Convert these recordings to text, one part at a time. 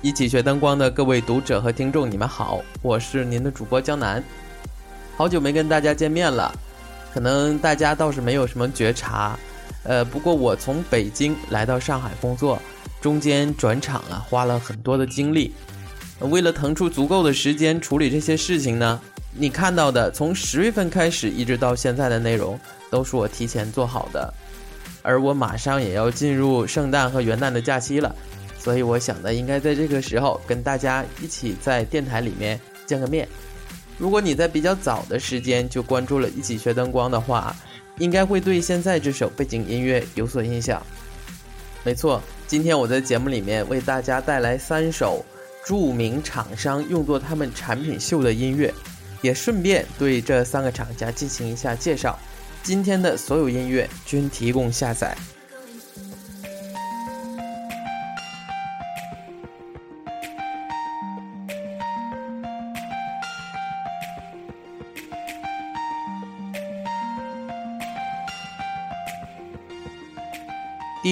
一起学灯光的各位读者和听众，你们好，我是您的主播江南。好久没跟大家见面了，可能大家倒是没有什么觉察，呃，不过我从北京来到上海工作，中间转场啊，花了很多的精力。为了腾出足够的时间处理这些事情呢，你看到的从十月份开始一直到现在的内容，都是我提前做好的。而我马上也要进入圣诞和元旦的假期了。所以我想呢，应该在这个时候跟大家一起在电台里面见个面。如果你在比较早的时间就关注了一起学灯光的话，应该会对现在这首背景音乐有所印象。没错，今天我在节目里面为大家带来三首著名厂商用作他们产品秀的音乐，也顺便对这三个厂家进行一下介绍。今天的所有音乐均提供下载。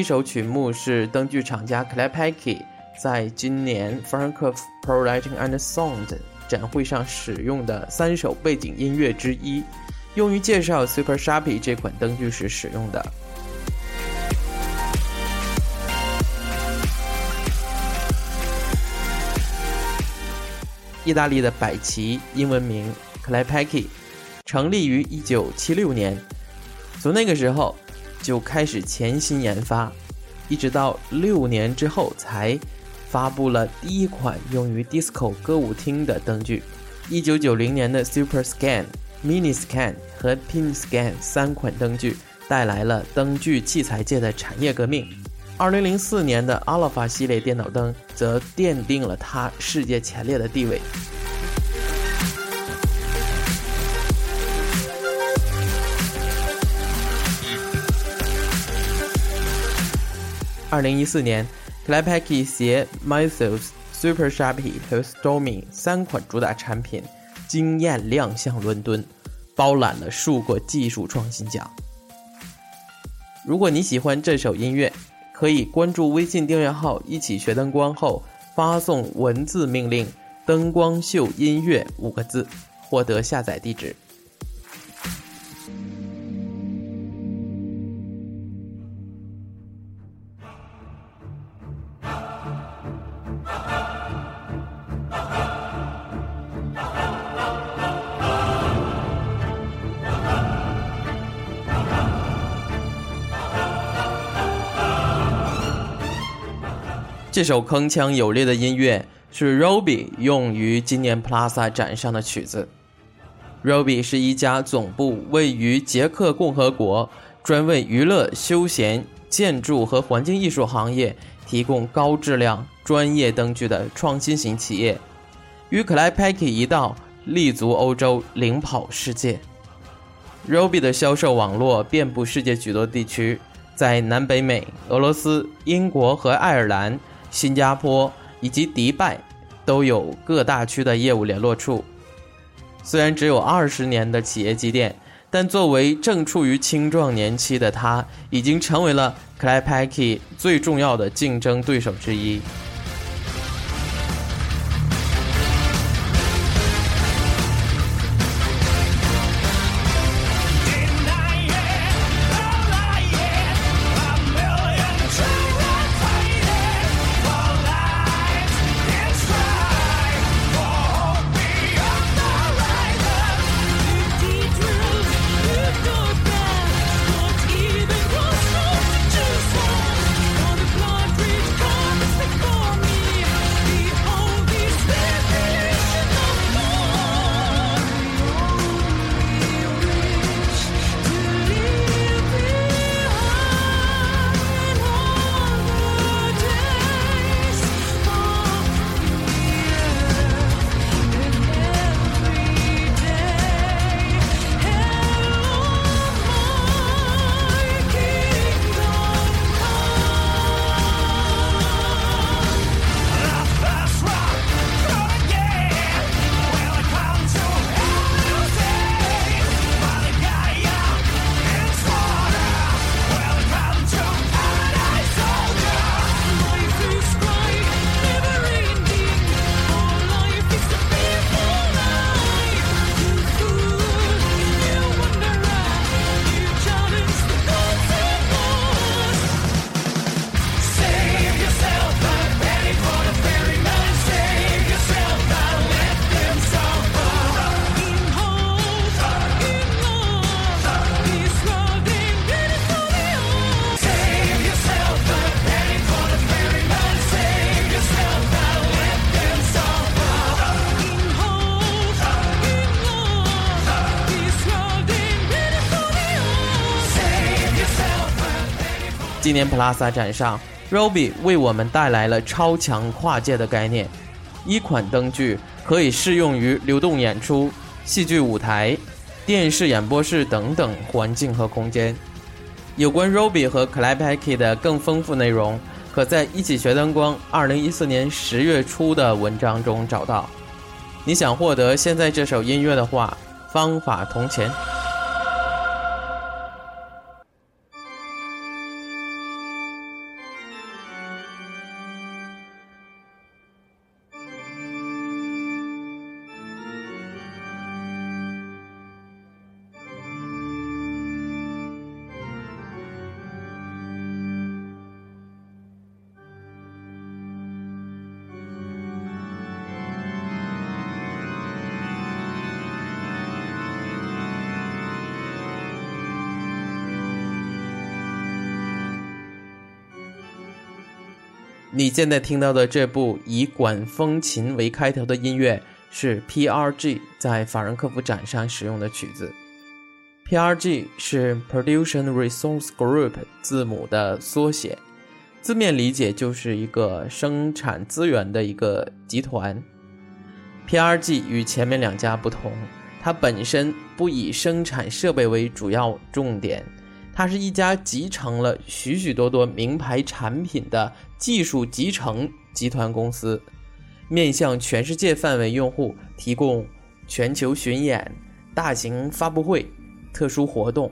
一首曲目是灯具厂家 c l a p a c k y 在今年 Frankfurt Pro Lighting and Sound 展会上使用的三首背景音乐之一，用于介绍 Super Sharpie 这款灯具时使用的。意大利的百奇英文名 c l a p a c k y 成立于1976年，从那个时候。就开始潜心研发，一直到六年之后才发布了第一款用于 disco 歌舞厅的灯具。一九九零年的 Super Scan、Mini Scan 和 Pin Scan 三款灯具带来了灯具器材界的产业革命。二零零四年的 Alpha 系列电脑灯则奠定了它世界前列的地位。二零一四年 c l a p a k y 携 Mythos、Super Sharpie 和 Stormy 三款主打产品惊艳亮相伦敦，包揽了数个技术创新奖。如果你喜欢这首音乐，可以关注微信订阅号“一起学灯光”后发送文字命令“灯光秀音乐”五个字，获得下载地址。这首铿锵有力的音乐是 Roby 用于今年 Plaza 展上的曲子。Roby 是一家总部位于捷克共和国，专为娱乐、休闲、建筑和环境艺术行业提供高质量专业灯具的创新型企业。与 c l a p a k y 一道，立足欧洲，领跑世界。Roby 的销售网络遍布世界许多地区，在南北美、俄罗斯、英国和爱尔兰。新加坡以及迪拜都有各大区的业务联络处。虽然只有二十年的企业积淀，但作为正处于青壮年期的他，已经成为了 c l a p a k y 最重要的竞争对手之一。今年 Plaza 展上，Roby 为我们带来了超强跨界的概念，一款灯具可以适用于流动演出、戏剧舞台、电视演播室等等环境和空间。有关 Roby 和 Clapaki 的更丰富内容，可在一起学灯光二零一四年十月初的文章中找到。你想获得现在这首音乐的话，方法同前。你现在听到的这部以管风琴为开头的音乐是 PRG 在法兰克福展上使用的曲子。PRG 是 Production Resource Group 字母的缩写，字面理解就是一个生产资源的一个集团。PRG 与前面两家不同，它本身不以生产设备为主要重点。它是一家集成了许许多多名牌产品的技术集成集团公司，面向全世界范围用户提供全球巡演、大型发布会、特殊活动、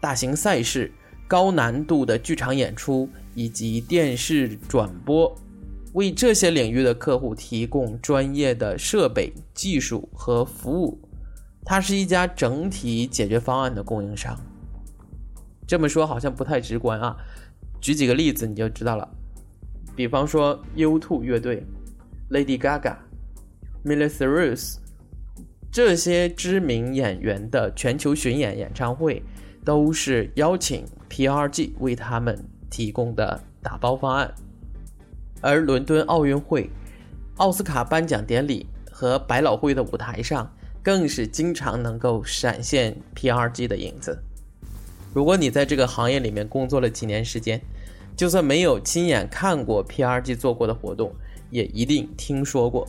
大型赛事、高难度的剧场演出以及电视转播，为这些领域的客户提供专业的设备、技术和服务。它是一家整体解决方案的供应商。这么说好像不太直观啊，举几个例子你就知道了。比方说 U2 乐队、Lady Gaga、Miley Cyrus 这些知名演员的全球巡演演唱会，都是邀请 PRG 为他们提供的打包方案。而伦敦奥运会、奥斯卡颁奖典礼和百老汇的舞台上，更是经常能够闪现 PRG 的影子。如果你在这个行业里面工作了几年时间，就算没有亲眼看过 PRG 做过的活动，也一定听说过。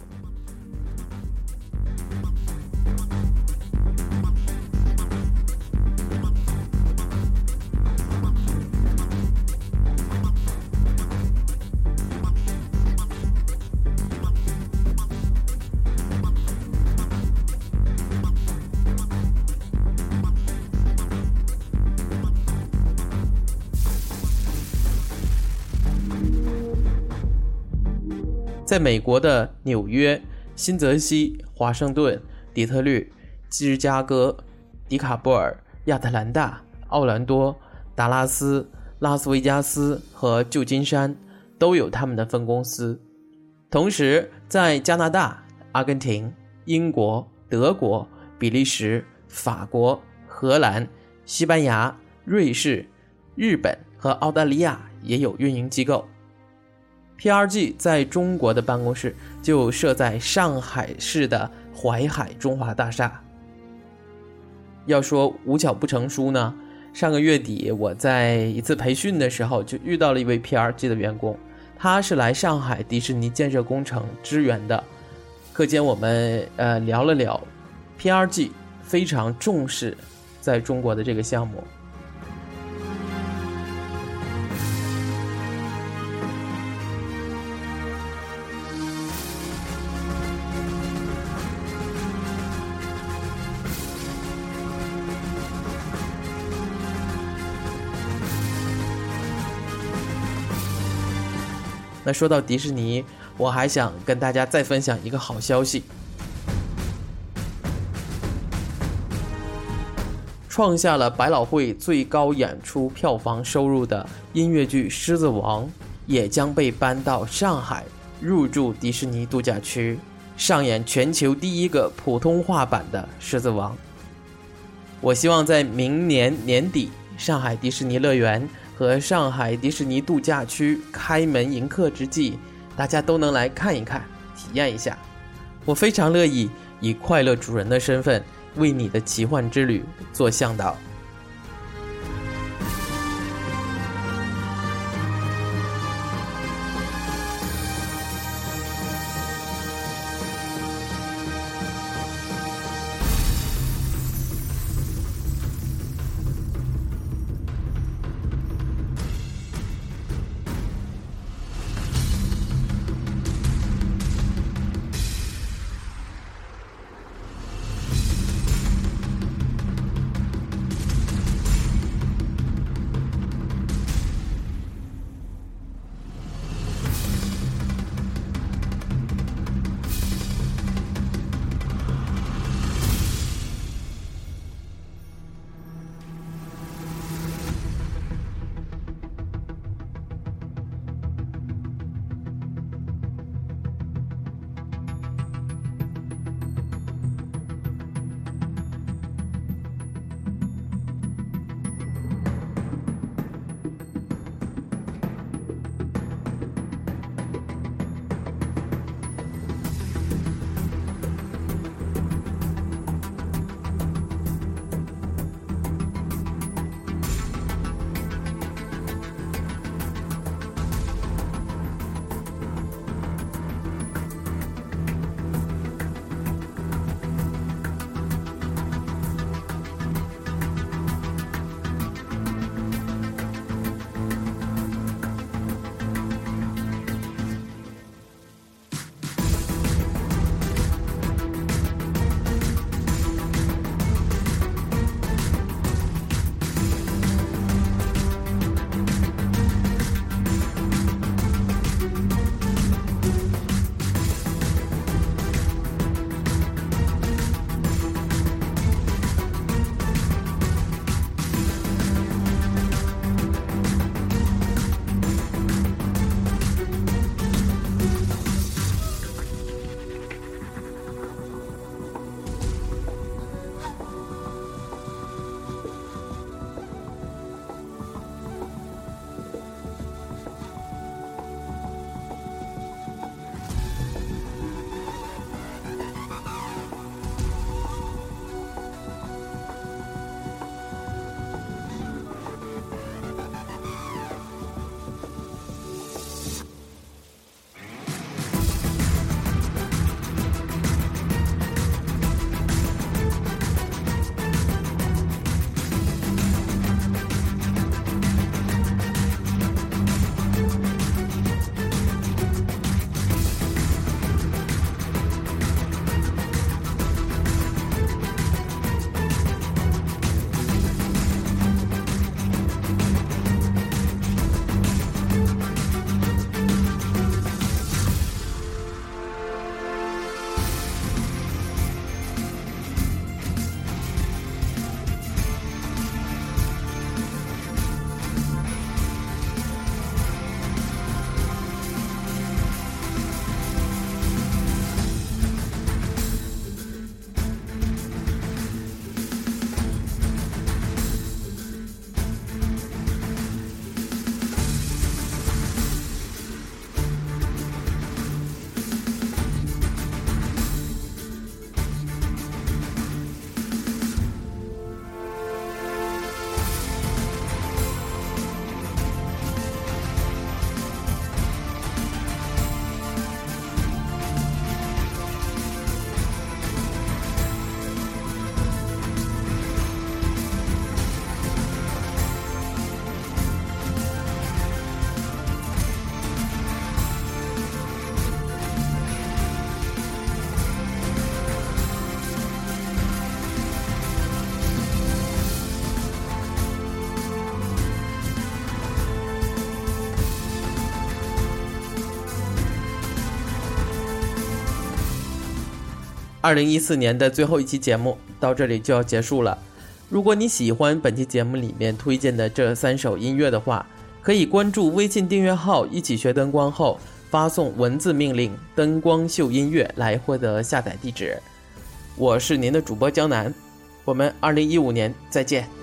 在美国的纽约、新泽西、华盛顿、底特律、芝加哥、迪卡波尔、亚特兰大、奥兰多、达拉斯、拉斯维加斯和旧金山都有他们的分公司。同时，在加拿大、阿根廷、英国、德国、比利时、法国、荷兰、西班牙、瑞士、日本和澳大利亚也有运营机构。PRG 在中国的办公室就设在上海市的淮海中华大厦。要说无巧不成书呢，上个月底我在一次培训的时候就遇到了一位 PRG 的员工，他是来上海迪士尼建设工程支援的。课间我们呃聊了聊，PRG 非常重视在中国的这个项目。说到迪士尼，我还想跟大家再分享一个好消息：创下了百老汇最高演出票房收入的音乐剧《狮子王》，也将被搬到上海，入驻迪士尼度假区，上演全球第一个普通话版的《狮子王》。我希望在明年年底，上海迪士尼乐园。和上海迪士尼度假区开门迎客之际，大家都能来看一看、体验一下。我非常乐意以快乐主人的身份为你的奇幻之旅做向导。二零一四年的最后一期节目到这里就要结束了。如果你喜欢本期节目里面推荐的这三首音乐的话，可以关注微信订阅号“一起学灯光”后发送文字命令“灯光秀音乐”来获得下载地址。我是您的主播江南，我们二零一五年再见。